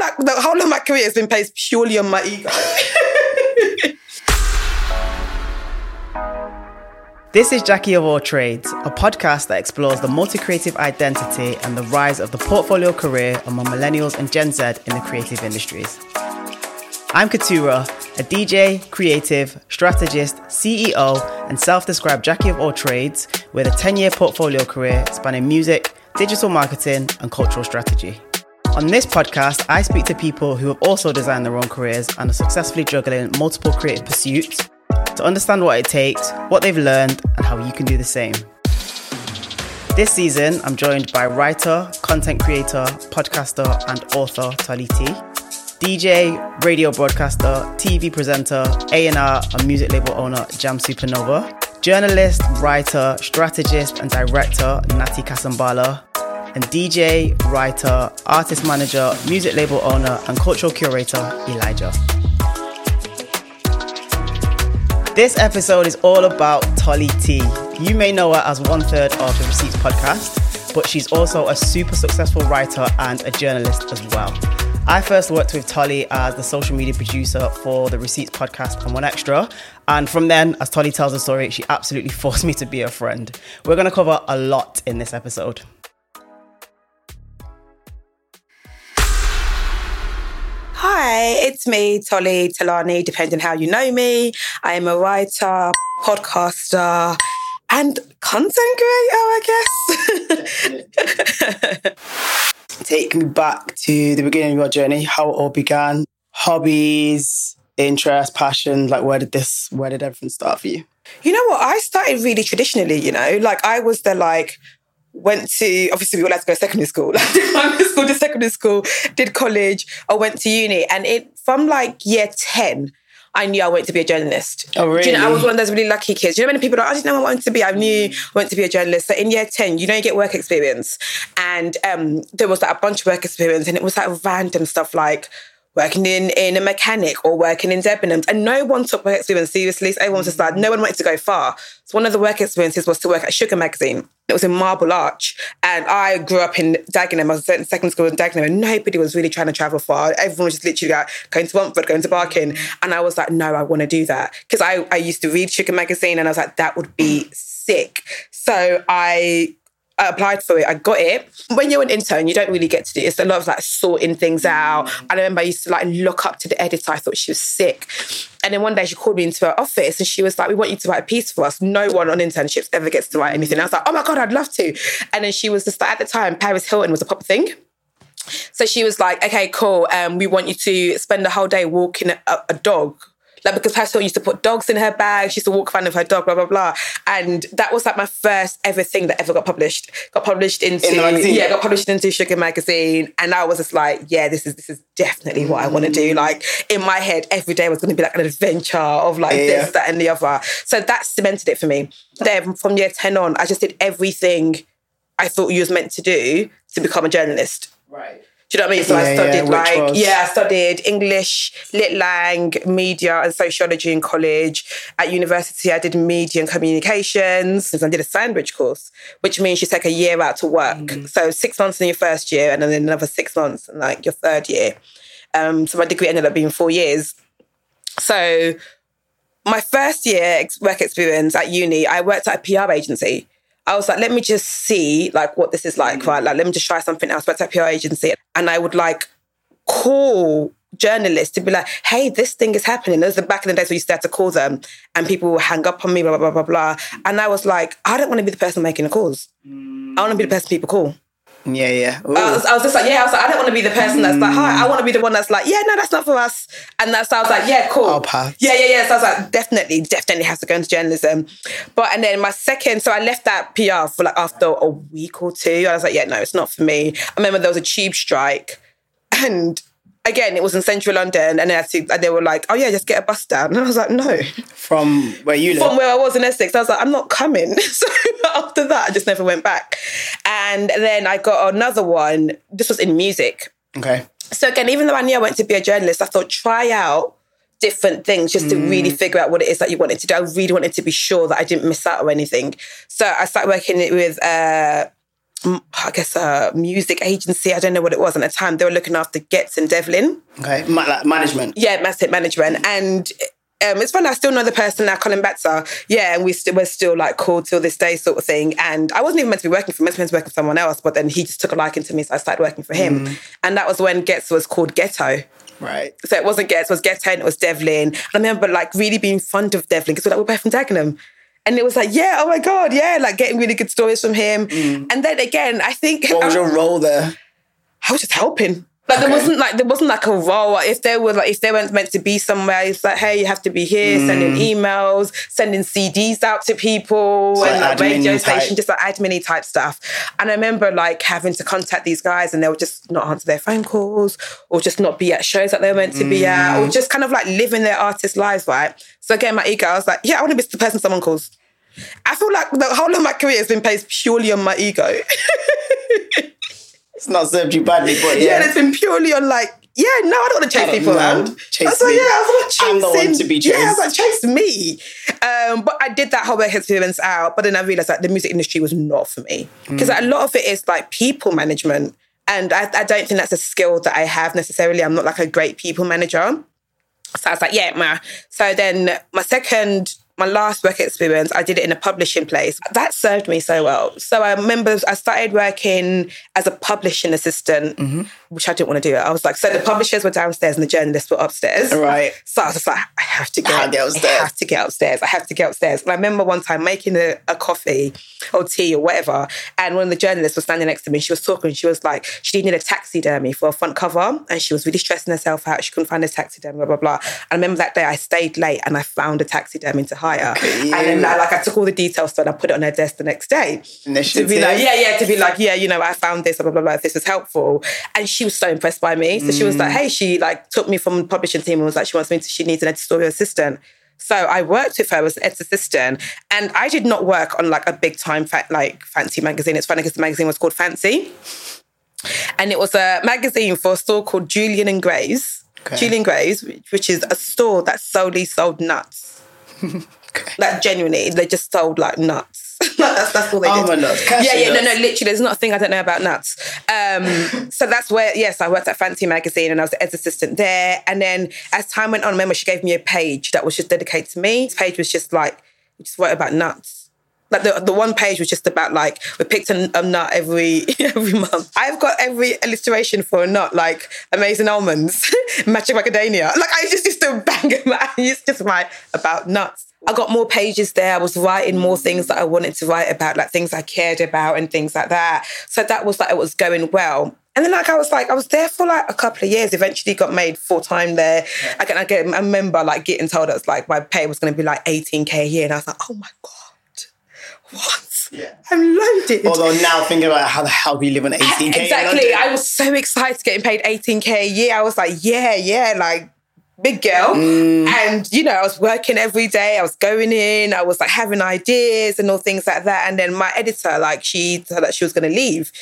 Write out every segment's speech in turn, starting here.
like the whole of my career has been based purely on my ego. This is Jackie of All Trades, a podcast that explores the multi creative identity and the rise of the portfolio career among millennials and Gen Z in the creative industries. I'm Keturah, a DJ, creative, strategist, CEO, and self described Jackie of All Trades with a 10 year portfolio career spanning music, digital marketing, and cultural strategy. On this podcast, I speak to people who have also designed their own careers and are successfully juggling multiple creative pursuits to understand what it takes, what they've learned, and how you can do the same. This season, I'm joined by writer, content creator, podcaster, and author Tolly T, DJ, radio broadcaster, TV presenter, A&R, and music label owner Jam Supernova, journalist, writer, strategist, and director Nati Kasambala, and DJ, writer, artist manager, music label owner, and cultural curator Elijah. This episode is all about Tolly T. You may know her as one third of the Receipts podcast, but she's also a super successful writer and a journalist as well. I first worked with Tolly as the social media producer for the Receipts podcast and One Extra. And from then, as Tolly tells the story, she absolutely forced me to be a friend. We're going to cover a lot in this episode. Hi, it's me, Tolly Tolani, depending how you know me. I am a writer, podcaster, and content creator, I guess. Take me back to the beginning of your journey, how it all began, hobbies, interests, passions, like where did this, where did everything start for you? You know what? I started really traditionally, you know, like I was the like went to obviously we all had to go to secondary school. Like did primary school to secondary school, did college, I went to uni. And it from like year 10, I knew I wanted to be a journalist. Oh, really? Do you know, I was one of those really lucky kids. Do You know, many people are like, I didn't know I wanted to be. I knew I wanted to be a journalist. So in year 10, you know, you get work experience. And um, there was like a bunch of work experience and it was like random stuff like working in, in a mechanic or working in Debenhams. And no one took work experience seriously. So everyone was just like, no one wanted to go far. So one of the work experiences was to work at Sugar Magazine. It was in Marble Arch. And I grew up in Dagenham. I was in second school in Dagenham and nobody was really trying to travel far. Everyone was just literally like going to Montfort, going to Barking. And I was like, no, I want to do that. Because I, I used to read Sugar Magazine and I was like, that would be sick. So I I applied for it. I got it. When you're an intern, you don't really get to do it. It's a lot of like sorting things out. I remember I used to like look up to the editor. I thought she was sick. And then one day she called me into her office and she was like, We want you to write a piece for us. No one on internships ever gets to write anything. I was like, Oh my God, I'd love to. And then she was just like, at the time, Paris Hilton was a pop thing. So she was like, Okay, cool. Um, we want you to spend the whole day walking a, a dog like because Paris used to put dogs in her bag, she used to walk around with her dog, blah blah blah. And that was like my first ever thing that ever got published. Got published into In yeah, got published into Sugar magazine, and I was just like, yeah, this is this is definitely what I want to do. Like in my head, every day was going to be like an adventure of like Yeah. this, that, and the other. So that cemented it for me. Then from year ten on, I just did everything I thought you was meant to do to become a journalist. Right. Do you know what I mean? So Yeah, I studied which like was- yeah, I studied English, Lit Lang, media and sociology in college. At university, I did media and communications. And I did a sandwich course, which means you take a year out to work. Mm. So six months in your first year, and then another six months in like your third year. Um, so my degree ended up being four years. So my first year work experience at uni, I worked at a PR agency. I was like, let me just see like what this is like, hmm. right? Like, let me just try something else. At a PR agency, and I would like call journalists to be like, hey, this thing is happening. Those are back in the days where you used to have to call them, and people would hang up on me, blah blah blah blah blah. And I was like, I don't want to be the person making the calls. I want to be the hmm. person people call. Yeah, yeah. I was, I was just like, yeah, I was like, I don't want to be the person that's like, hi, I hmm. want to be the one that's like, yeah, no, that's not for us. And that's, I was like, yeah, cool. I'll pass. Yeah, yeah, yeah. So I was like, definitely, definitely has to go into journalism. But, and then my second, so I left that PR for like after a week or two. I was like, yeah, no, it's not for me. I remember there was a tube strike and again, it was in central London and, I and they were like, oh yeah, just get a bus down. And I was like, no From where you live. from where I was in Essex. I was like, I'm not coming. So after that, I just never went back. And then I got another one. This was in music. okay. So again, even though I knew I wanted to be a journalist, I thought try out different things just to really figure out what it is that you wanted to do. I really wanted to be sure that I didn't miss out or anything. So I started working with uh, mm, I guess a music agency. I don't know what it was at the time. They were looking after Ghetts and Devlin. Okay, Ma- like management. Yeah, massive management. And um, it's funny, I still know the person now, Colin Betzer. Yeah, and we still we're still like cool till this day, sort of thing. And I wasn't even meant to be working for him, I was meant to be working for someone else, but then he just took a liking to me, so I started working for him. And that was when Ghetts was called Ghetto. Right. So it wasn't Ghetts, it was Ghetto and it was Devlin. And I remember like really being fond of Devlin because we're like, we're both from Dagenham. And it was like, yeah, oh my God, yeah, like getting really good stories from him. Mm. And then again, I think What was I, your role there? I was just helping. Like there wasn't like there wasn't like a role. If there were like if they weren't meant to be somewhere, it's like, hey, you have to be here, sending mm. emails, sending CDs out to people So, and like, radio type. station, just like admin type stuff. And I remember like having to contact these guys and they would just not answer their phone calls or just not be at shows that they were meant to be at, mm. or just kind of like living their artist lives, right? So again, my ego, I was like, yeah, I want to be the person someone calls. I feel like the whole of my career has been based purely on my ego. It's not served you badly, but Yeah, yeah. it's been purely on like, yeah, no, I don't want to chase people know. around. Chase I was like, me. yeah, I was I'm like, the one to be Yeah, I was chased. like, chase me. Um, but I did that whole experience out, but then I realized that the music industry was not for me because Mm. a lot of it is like people management, and I, I don't think that's a skill that I have necessarily. I'm not like a great people manager. So I was like, yeah. So then my second, my last work experience, I did it in a publishing place. That served me so well. So I remember I started working as a publishing assistant, Mm-hmm. Which I didn't want to do. I was like, so the publishers were downstairs and the journalists were upstairs. Right. So I was just like, I have to get, get upstairs. I have to get upstairs. I have to get upstairs. And I remember one time making a, a coffee or tea or whatever, and one of the journalists was standing next to me. She was talking. She was like, she needed a taxidermy for a front cover, and she was really stressing herself out. She couldn't find a taxidermy, blah blah blah. And I remember that day I stayed late and I found a taxidermy to hire, and then. I, like I took all the details and I put it on her desk the next day to Initiative. be like, yeah, yeah, to be like, yeah, you know, I found this, blah, blah, blah, if this was helpful. And she was so impressed by me. So she was Mm. like, hey, she like took me from the publishing team and was like, she wants me to, she needs an editorial assistant. So I worked with her as an editor assistant and I did not work on like a big time fa- like fancy magazine. It's funny because the magazine was called Fancy. And it was a magazine for a store called Julian and Graves. Okay. Julian Graves, which- which is a store that solely sold nuts. Okay. Like genuinely, they just sold like nuts. that's, that's all they did. Almond nuts, cashew yeah, yeah, no, no, literally, there's not a thing I don't know about nuts. Um, so that's where, yes, I worked at Fancy Magazine and I was the editor assistant there. And then as time went on, I remember she gave me a page that was just dedicated to me. This page was just like, just wrote about nuts. Like the, the one page was just about like we picked a, a nut every every month. I've got every illustration for a nut, like amazing almonds, matching macadamia. Like I just used to bang them out. It's just my about nuts. I got more pages there. I was writing more things that I wanted to write about, like things I cared about and things like that. So that was like it was going well. And then like I was like I was there for like a couple of years. Eventually got made full time there. I can I, get, I remember like getting told that was like my pay was going to be like 18k a year, and I was like, oh my god, what? Yeah. I'm loaded. Although now thinking about how the hell we live on 18k. Exactly. I was so excited getting paid 18k a year. I was like, yeah, yeah, like big girl. Mm. And you know, I was working every day. I was going in. I was like having ideas and all things like that. And then my editor, like, she said that she was going to leave.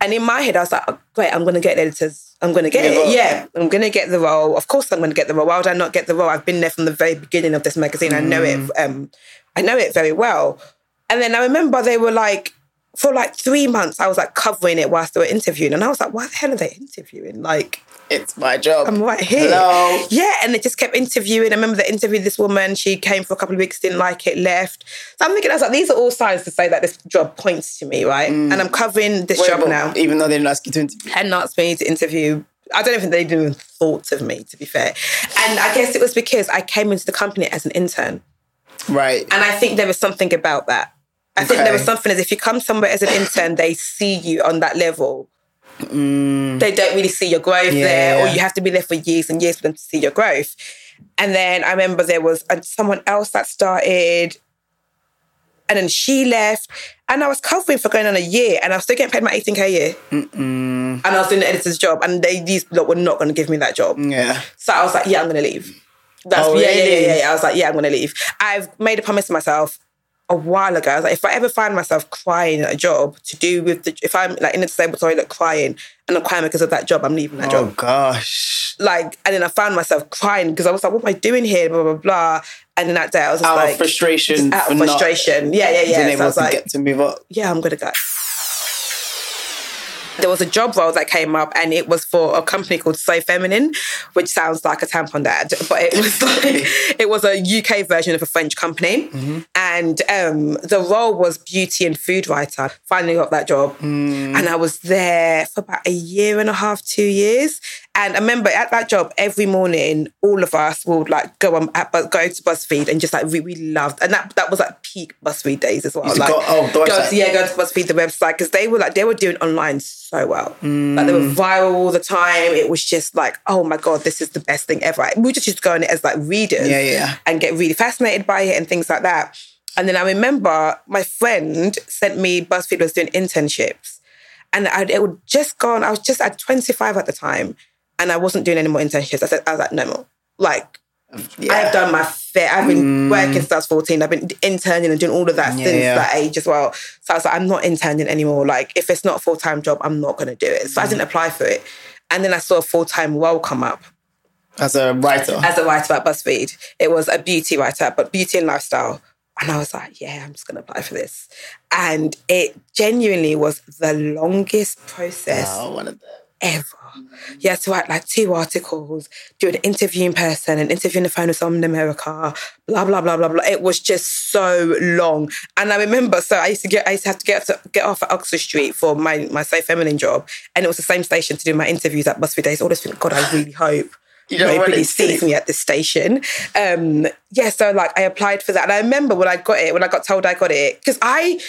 And in my head, I was like, oh, great, I'm going to get editors. I'm going to get Give it. Yeah, I'm going to get the role. Of course, I'm going to get the role. Why would I not get the role? I've been there from the very beginning of this magazine. I know Mm. it. Um, I know it very well. And then I remember they were like, for like three months, I was like covering it whilst they were interviewing. And I was like, why the hell are they interviewing? Like, It's my job. I'm right here. Hello. Yeah, and they just kept interviewing. I remember they interviewed this woman. She came for a couple of weeks, didn't like it, left. So I'm thinking, I was like, these are all signs to say that this job points to me, right? And I'm covering this Mm. Wait, job now. Even though they didn't ask you to interview. And asked me to interview. I don't even think they even thought of me, to be fair. And I guess it was because I came into the company as an intern. Right. And I think there was something about that. I think there was something as if you come somewhere as an intern, they see you on that level. They don't really see your growth there, or you have to be there for years and years for them to see your growth. And then I remember there was uh, someone else that started, and then she left, and I was covering for going on a year, and I was still getting paid my 18k a year. And I was doing the editor's job, and they these lot were not going to give me that job. Yeah. So I was like, yeah, I'm gonna leave. That's Oh, yeah, yeah, really? yeah, yeah, yeah. I was like, yeah, I'm gonna leave. I've made a promise to myself a while ago. I was like, if I ever find myself crying at a job to do with the if I'm like in a disabled toilet crying and I'm crying because of that job, I'm leaving that Oh job. Oh gosh. Like, and then I found myself crying because I was like, what am I doing here? Blah blah blah. And then that day I was Out like of frustration. out of frustration. Yeah, yeah, yeah. So I was to like, get to move up. yeah, I'm gonna go. There was a job role that came up and it was for a company called So Feminine, which sounds like a tampon ad, but it was like it was a UK version of a French company. Mm-hmm. And um, the role was beauty and food writer. Finally got that job. Mm. And I was there for about a year and a half, two years. And I remember at that job, every morning, all of us would like go on at, go to BuzzFeed and just like we, we loved, and that that was like peak BuzzFeed days as well. Like, go, oh, go to, yeah, go to BuzzFeed the website because they were like they were doing online so well. Mm. Like they were viral all the time. It was just like, oh my god, this is the best thing ever. We just used to go on it as like readers, yeah, yeah, and get really fascinated by it and things like that. And then I remember my friend sent me BuzzFeed was doing internships. And I, it would just gone, I was just at 25 at the time and I wasn't doing any more internships. I said, I was like, no more. Like, yeah. I've done my fair. I've been mm. working since I was 14. I've been interning and doing all of that yeah, since yeah. that age as well. So I was like, I'm not interning anymore. Like, if it's not a full time job, I'm not going to do it. So mm. I didn't apply for it. And then I saw a full time role come up. As a writer? As a writer at BuzzFeed. It was a beauty writer, but beauty and lifestyle. And I was like, yeah, I'm just going to apply for this. And it genuinely was the longest process. Oh, one of them ever. You had to write like two articles, do an interview in person, an interview on the phone with someone in America, blah blah blah blah blah. It was just so long. And I remember, so I used to get, I used to have to get to, get off at Oxford Street for my my So Feminine job, and it was the same station to do my interviews at BuzzFeed Days. All this think, God, I really hope. You know, nobody sees me at this station. Um, yeah, so like I applied for that, and I remember when I got it, when I got told I got it, because I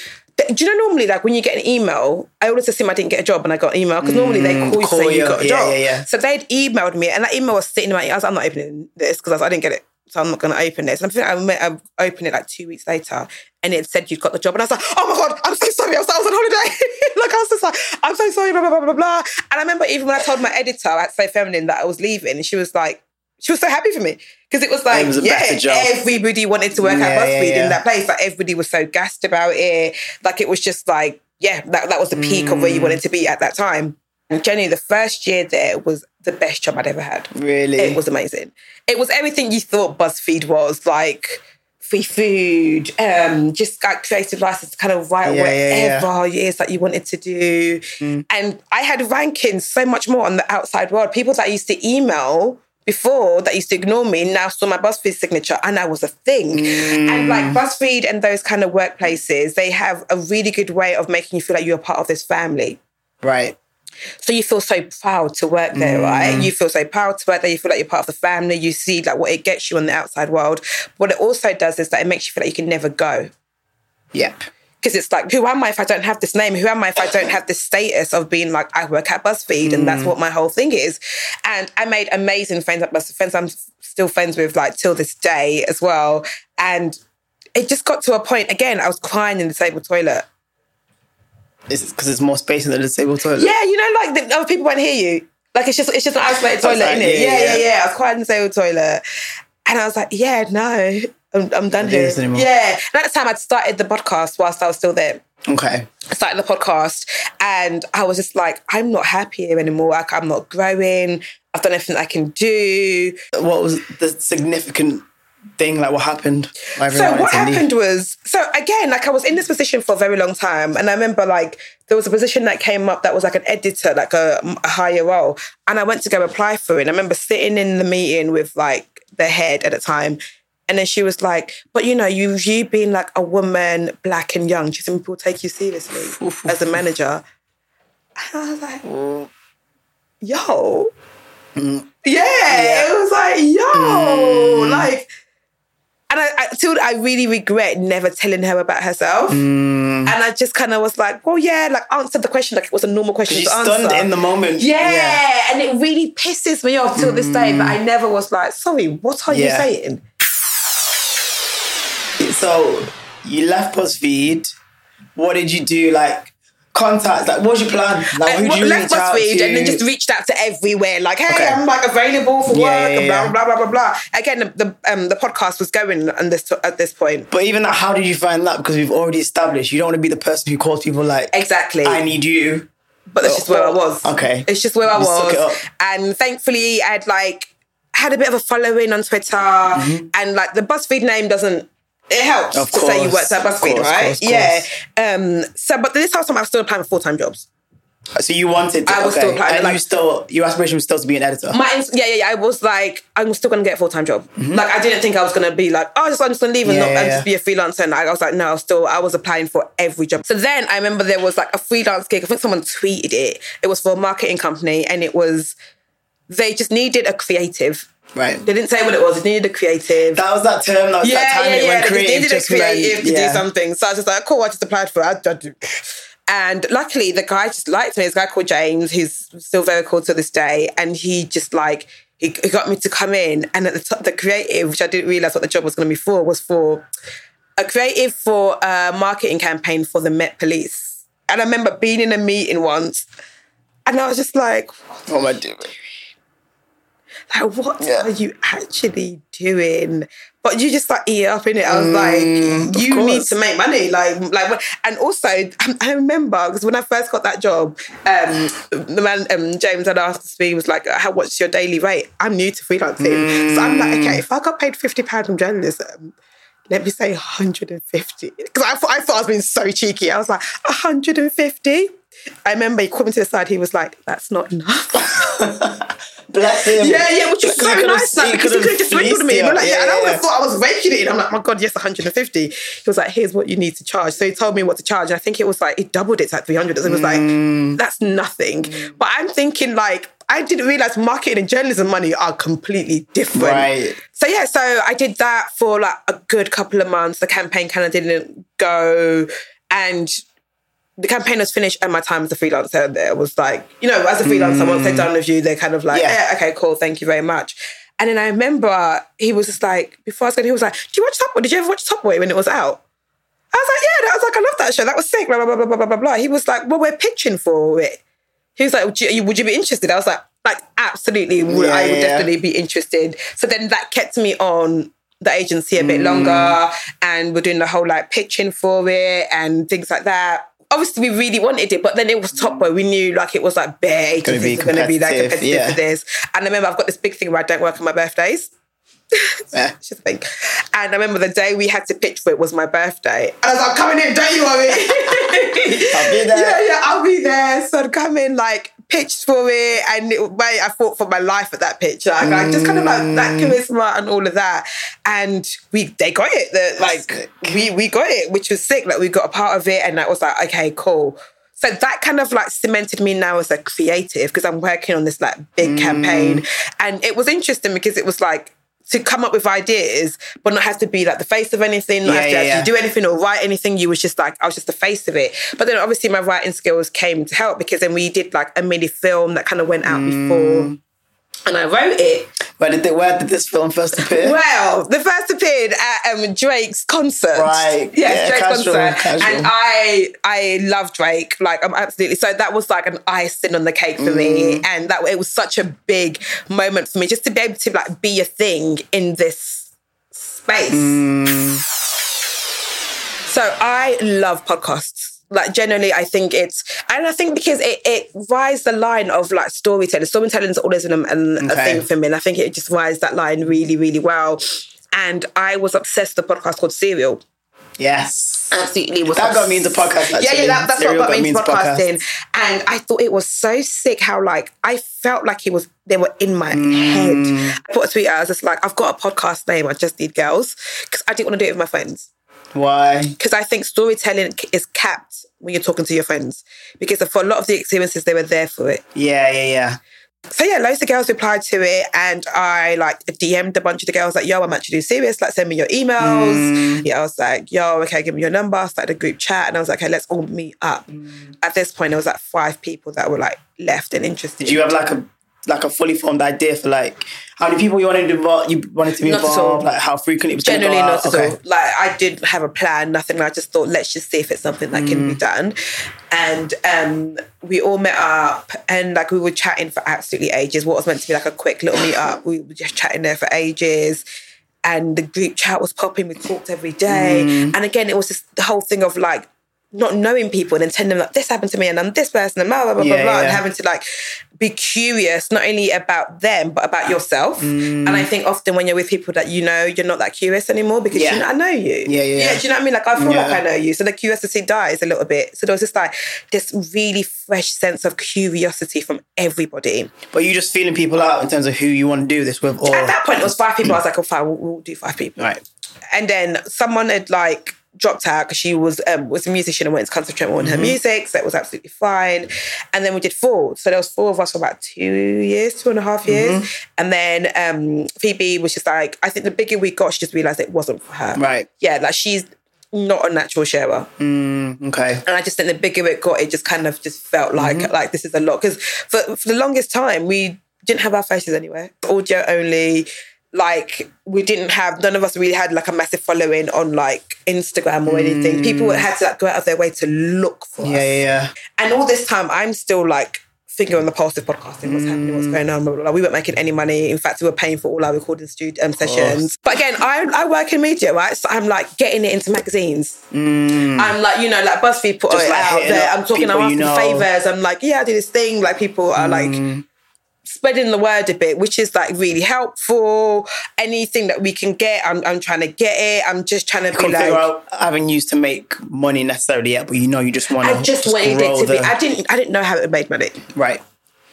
do you know normally like when you get an email, I always assume I didn't get a job and I got an email because normally they mm, call you call say you, got a yeah, job. Yeah, yeah. So they'd emailed me and that email was sitting in my. I was, I'm not opening this because I, I, didn't get it, so I'm not going to open this. And I think I, I opened it like two weeks later and it said you'd got the job, and I was like, oh my god, I'm so sorry. I was, I was on holiday. like I was just like, I'm so sorry. Blah blah blah blah blah. And I remember even when I told my editor at So Feminine that I was leaving, and she was like, she was so happy for me because it was like, it was yeah, everybody wanted to work yeah, at BuzzFeed yeah, in that place. Like everybody was so gassed about it. Like it was just like, yeah, that, that was the peak mm. of where you wanted to be at that time. And genuinely, the first year there was the best job I'd ever had. Really? It was amazing. It was everything you thought BuzzFeed was like free food, um, just like creative license to kind of write yeah, whatever yeah, yeah. it is that you wanted to do. Mm. And I had rankings so much more on the outside world. People that used to email before that used to ignore me now saw my BuzzFeed signature and I was a thing. Mm. And like BuzzFeed and those kind of workplaces, they have a really good way of making you feel like you're part of this family. Right. So you feel so proud to work there, mm. right? You feel so proud to work there. You feel like you're part of the family. You see like what it gets you in the outside world. What it also does is that it makes you feel like you can never go. Yep because it's like, who am I if I don't have this name? Who am I if I don't have this status of being like, I work at BuzzFeed and that's mm. what my whole thing is. And I made amazing friends at BuzzFeed, friends I'm still friends with like till this day as well. And it just got to a point, again, I was crying in the disabled toilet. Is because there's more space in the disabled toilet? Yeah, you know, like the other people won't hear you. Like it's just it's just an isolated toilet, isn't it? Yeah, yeah, yeah, yeah. I was crying in the disabled toilet. And I was like, yeah, no, I'm, I'm done here. Yeah. And at the time, I'd started the podcast whilst I was still there. Okay. I started the podcast and I was just like, I'm not happy here anymore. Like, I'm not growing. I've done everything I can do. What was the significant thing? Like, what happened? So, what happened was, so again, like, I was in this position for a very long time. And I remember, like, there was a position that came up that was like an editor, like a, a higher role. And I went to go apply for it. And I remember sitting in the meeting with, like, the head at the time and then she was like, but you know, you you being like a woman, black and young, think people take you seriously as a manager? And I was like, yo. Mm. Yeah, yeah, it was like, yo, mm. like, and I, I still, I really regret never telling her about herself. Mm. And I just kind of was like, well, yeah, like answered the question like it was a normal question to stunned answer. in the moment. Yeah. yeah. and it really pisses me off till this day that I never was like, sorry, what are yeah. you saying? So you left BuzzFeed. What did you do? Like contacts? Like, what was your plan? Like, who did you left reach BuzzFeed to? and then just reached out to everywhere. Like, hey, okay. I'm like available for yeah, work. Yeah, yeah. And blah blah blah blah blah. Again, the the, um, the podcast was going on this at this point. But even that, how did you find that? Because we've already established you don't want to be the person who calls people like exactly. I need you. But that's just where I was. Okay, it's just where I was. And thankfully, I had like had a bit of a following on Twitter, mm-hmm. and like the BuzzFeed name doesn't it helps of to course, say you worked at BuzzFeed, course, right? Course, yeah. Um, so, but this whole time I was still applying for full time jobs. So you wanted to, I was okay. still applying, and like- you still your aspiration was still to be an editor. My yeah, yeah, yeah. I was like, I'm still gonna get a full time job. Like, I didn't think I was gonna be like, oh, just I'm just gonna leave and, Mm-hmm. Yeah, not, yeah, and yeah. just be a freelancer. And I was like, no, I was still, I was applying for every job. So then I remember there was like a freelance gig. I think someone tweeted it. It was for a marketing company, and it was they just needed a creative. Right. They didn't say what it was. They needed a creative. That was that term. That was that time yeah, yeah. They creative needed a just meant- creative to yeah. do something. So I was just like, cool, I just applied for it. I- I- And luckily, the guy just liked me. This guy called James, who's still very cool to this day. And he just like, he, he got me to come in. And at the top, the creative, which I didn't realize what the job was going to be for, was for a creative for a marketing campaign for the Met Police. And I remember being in a meeting once, and I was just like, What am I doing? Like, what Yeah. are you actually doing? But you just like eat up in it. I was Mm, like, you need to make money, like, like, and also I remember because when I first got that job, um, the man um, James had asked me, he was like, "How what's your daily rate?" I'm new to freelancing, so I'm like, Mm. okay, if I got paid fifty pounds from journalism. Let me say 150. Because I thought, I thought I was being so cheeky. I was like, 150? I remember he called me to the side. He was like, that's not enough. Bless him. Yeah, yeah, which is so nice. Like, because he could've just swindled fleeced me. you. But like, yeah, and I Yeah, would yeah. thought I was raking it in. I'm like, my God, yes, 150. He was like, here's what you need to charge. So he told me what to charge. And I think it was like, he doubled it to like 300. So it was Mm. like, that's nothing. But I'm thinking like, I didn't realize marketing and journalism money are completely different. Right. So yeah, so I did that for like a good couple of months. The campaign kind of didn't go, and the campaign was finished. And my time as a freelancer there was like, you know, as a freelancer, once they're done with you, they're kind of like, Yeah. okay, cool, thank you very much. And then I remember he was just like, before I was going, he was like, "Do you watch Top Boy? Did you ever watch Top Boy when it was out?" I was like, "Yeah." I was like, "I love that show. That was sick." Blah blah blah blah blah blah blah. He was like, "Well, we're pitching for it." He was like, would you, would you be interested? I was like, like absolutely, would, Yeah, I would yeah, definitely be interested. So then that kept me on the agency a Mm. bit longer and we're doing the whole like pitching for it and things like that. Obviously, we really wanted it, but then it was Top Boy. We knew like it was like bare Gonna be agencies are going to be like competitive, yeah. for this. And I remember I've got this big thing where I don't work on my birthdays. Yeah. It's just a thing. And I remember the day we had to pitch for it was my birthday. And I was like, coming in, don't you worry. I'll be there. Yeah, yeah, I'll be there. So I'd come in, like, pitched for it. And it, I fought for my life at that pitch. Like, I just kind of like that Mm. charisma and all of that. And we they got it. The, like, sick. we, we got it, which was sick. Like, we got a part of it. And that was like, okay, cool. So that kind of like cemented me now as a creative because I'm working on this like big Mm. campaign. And it was interesting because it was like to come up with ideas, but not have to be like the face of anything, not Yeah, have to yeah, actually yeah. do anything or write anything. You was just like, I was just the face of it. But then obviously my writing skills came to help because then we did like a mini film that kind of went out Mm. before. And I wrote it. Where did, the, where did this film first appear? Well, the first appeared at um, Drake's concert. Right. Yes, Yeah, Drake's casual, concert. casual. And I I love Drake. Like I'm absolutely so that was like an icing on the cake for Mm. me. And that it was such a big moment for me just to be able to like be a thing in this space. Mm. So I love podcasts. Like generally, I think it's, and I think because it it rides the line of like storytelling. Storytelling is always an, an, a thing for me, and I think it just rides that line really, really well. And I was obsessed with a podcast called Serial. Yes. Absolutely was. That got me into podcasting, Yeah, actually. yeah, that, that's Serial what got me into podcasting. And I thought it was so sick how like I felt like it was they were in my Mm. head. I put a tweet out. I was just like, I've got a podcast name. I just need girls because I didn't want to do it with my friends Why? because I think storytelling is capped when you're talking to your friends because for a lot of the experiences they were there for it. Yeah, yeah, yeah. So yeah, loads of girls replied to it, and I like DM'd a bunch of the girls like, "Yo, I'm actually serious. Like, send me your emails." Mm. Yeah, I was like, "Yo, okay, give me your number." Started a group chat, and I was like, "Okay, let's all meet up." Mm. At this point, there was like five people that were like left and interested. Did you have like a like a fully formed idea for like how many people you wanted to involve? You wanted to be Not involved? Like how frequent it was? Generally, not at Okay. all. Like I didn't have a plan, nothing. I just thought, let's just see if it's something that can be Mm. done. And um, we all met up, and like we were chatting for absolutely ages. What was meant to be like a quick little meet up, we were just chatting there for ages. And the group chat was popping. We talked every day. Mm. And again, it was just the whole thing of like not knowing people and then telling them like this happened to me and I'm this person and blah blah blah Yeah, blah blah and having to like be curious not only about them but about yourself. Mm. And I think often when you're with people that you know, you're not that curious anymore because Yeah. you know, I know you. Yeah, yeah, yeah. Do you know what I mean? Like I feel like I know you, so the curiosity dies a little bit. So there was just like this really fresh sense of curiosity from everybody. But you just feeling people out in terms of who you want to do this with, or At that point, it was five people. I was like, oh, fine, we'll, we'll do five people. right? And then someone had like dropped out because she was um, was a musician and wanted to concentrate more on her music, so it was absolutely fine. And then we did four, so there was four of us for about two years, two and a half years. And then um, Phoebe was just like, I think the bigger we got, she just realized it wasn't for her. Right. Yeah, like she's not a natural sharer. Okay. And I just think the bigger it got, it just kind of just felt like Mm-hmm. like this is a lot. Because for, for the longest time, we didn't have our faces anywhere. Audio only. Like we didn't have none of us really had like a massive following on like Instagram or anything. People had to like go out of their way to look for Mm. Yeah, us. yeah, yeah. And all this time, I'm still like finger on the pulse of podcasting. What's happening? Mm. What's going on? Blah, blah, blah. We weren't making any money. In fact, we were paying for all our recording studio um, sessions. But again, I, I work in media, right? So I'm like getting it into magazines. I'm like, you know, like BuzzFeed put Mm. Just, it like, out there. I'm talking, I'm asking you know. favors. I'm like, yeah, I do this thing. Like people are like Mm. Spreading the word a bit, which is like really helpful. Anything that we can get, I'm, I'm trying to get it. I'm just trying to be Couldn't like, out avenues to make money necessarily yet, but you know you just want to. I just wanted it to the, be. I didn't. I didn't know how it made money. right.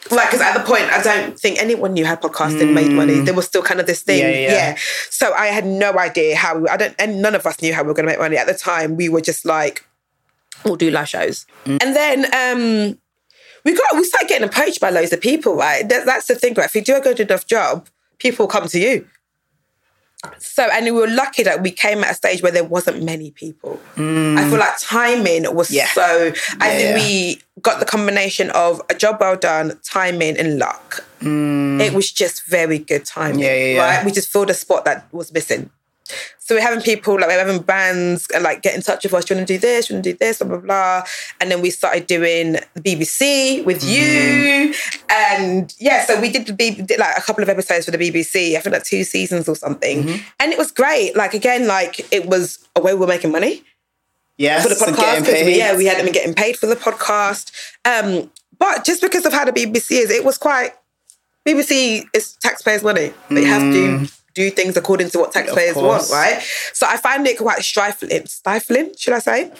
like because at the point I don't think anyone knew how podcasting made money. There was still kind of this thing, Mm. Yeah, yeah, yeah. So I had no idea how. We, I don't, and none of us knew how we were going to make money at the time. We were just like, we'll do live shows, Mm. and then um, we got we started getting approached by loads of people. Right, that, that's the thing. Right, if you do a good enough job, people come to you. So, and we were lucky that we came at a stage where there wasn't many people. I feel like timing was Mm. Yeah. so. I Yeah, think yeah. we got the combination of a job well done, timing, and luck. It was just very good timing. Mm. Yeah, yeah, yeah. Right? We just filled a spot that was missing. So we're having people like we're having bands like get in touch with us. Do you want to do this? Do you want to do this? Blah blah blah. And then we started doing the BBC with you, and yeah. So we did the B- did like a couple of episodes for the BBC. I think like two seasons or something, and it was great. Like again, like it was a way we were making money Yes. for the podcast. we- yeah, we hadn't been getting paid for the podcast. Um, but just because of how the BBC is, it was quite BBC is taxpayers' money. They have to do things according to what taxpayers want, right? So I find it quite stifling, stifling, should I say?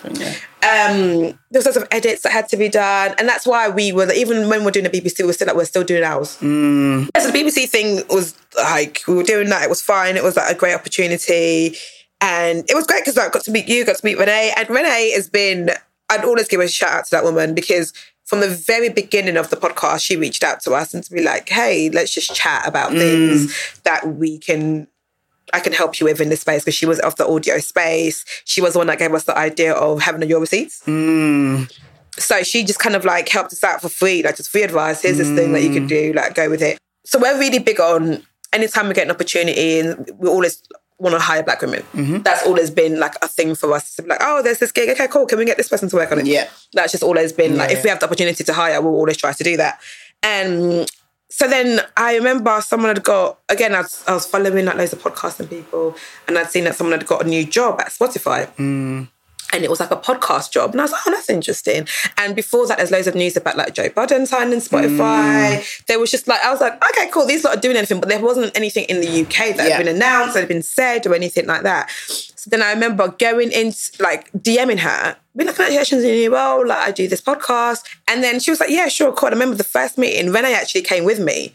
Um, there's lots of edits that had to be done, and that's why we were even when we're doing the BBC, we're still like we're still doing ours. Mm. Yeah, so the BBC thing was like we were doing that. It was fine. It was like a great opportunity, and it was great because I got to meet you, got to meet Renee, and Renee has been. I'd always give a shout out to that woman because from the very beginning of the podcast, she reached out to us and to be like, "Hey, let's just chat about things mm. that we can." I can help you with in this space because she was of the audio space. She was the one that gave us the idea of having a your receipts. Mm. So she just kind of like helped us out for free, like just free advice. Here's this thing that you can mm. do, like go with it. So we're really big on anytime we get an opportunity, and we're always want to hire black women. Mm-hmm. That's always been like a thing for us to be like, oh, there's this gig. Okay, cool. Can we get this person to work on it? Yeah. That's just always been like, Yeah, if we have the opportunity to hire, we'll always try to do that. And so then I remember someone had got, again, I was, I was following like loads of podcasting people and I'd seen that someone had got a new job at Spotify. Mm. And it was like a podcast job. And I was like, oh, that's interesting. And before that, there's loads of news about like Joe Budden signing Spotify. Mm. There was just like, I was like, okay, cool. These lot are doing anything. But there wasn't anything in the UK that Yeah. had been announced, that had been said or anything like that. So then I remember going in, like DMing her, being like, congratulations on your role. Like, I do this podcast. And then she was like, yeah, sure, cool. And I remember the first meeting, Renee actually came with me.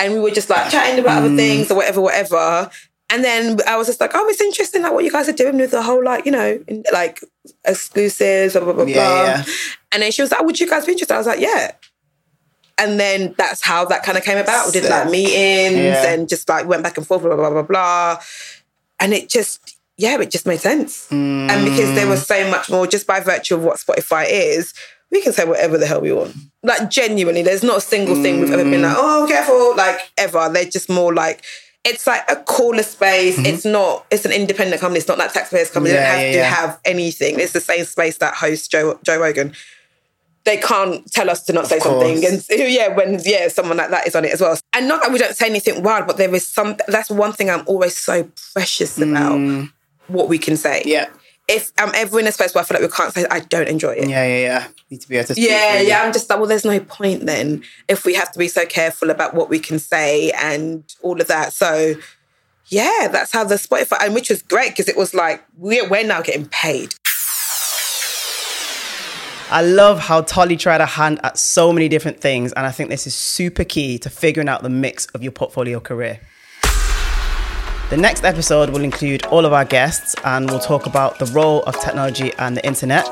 And we were just like chatting about other mm. things or whatever, whatever. And then I was just like, oh, it's interesting, like what you guys are doing with the whole, like, you know, in, like exclusives, blah, blah, blah, Yeah, blah. yeah. And then she was like, would you guys be interested? I was like, yeah. And then that's how that kind of came about. We did like meetings Yeah. and just like went back and forth, blah, blah, blah, blah. And it just, yeah, it just made sense. Mm. And because there was so much more, just by virtue of what Spotify is, we can say whatever the hell we want. Like genuinely, there's not a single thing we've ever been mm. like, oh, careful, like ever. They're just more like, it's like a cooler space. Mm-hmm. It's not, it's an independent company. It's not like taxpayers company. Yeah, they don't have yeah, to yeah. have anything. It's the same space that hosts Joe, Joe Rogan. They can't tell us to not say course. something. And yeah, when, yeah, someone like that is on it as well. And not that we don't say anything wild, but there is some, that's one thing I'm always so precious about mm. what we can say Yeah. If I'm ever in a space where I feel like we can't say I don't enjoy it. Yeah, yeah, yeah. Need to be able to. Yeah, freely. yeah. I'm just like, well, there's no point then if we have to be so careful about what we can say and all of that. So, yeah, that's how the Spotify, and which was great because it was like we're we're now getting paid. I love how Tolly tried a hand at so many different things, and I think this is super key to figuring out the mix of your portfolio career. The next episode will include all of our guests, and we'll talk about the role of technology and the internet,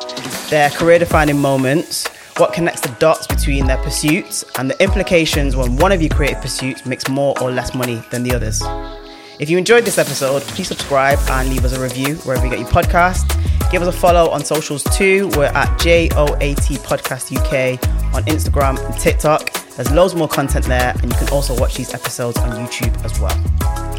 their career defining moments, what connects the dots between their pursuits, and the implications when one of your creative pursuits makes more or less money than the others. If you enjoyed this episode, please subscribe and leave us a review wherever you get your podcast. Give us a follow on socials too. We're at JOAT Podcast UK on Instagram and TikTok. There's loads more content there, and you can also watch these episodes on YouTube as well.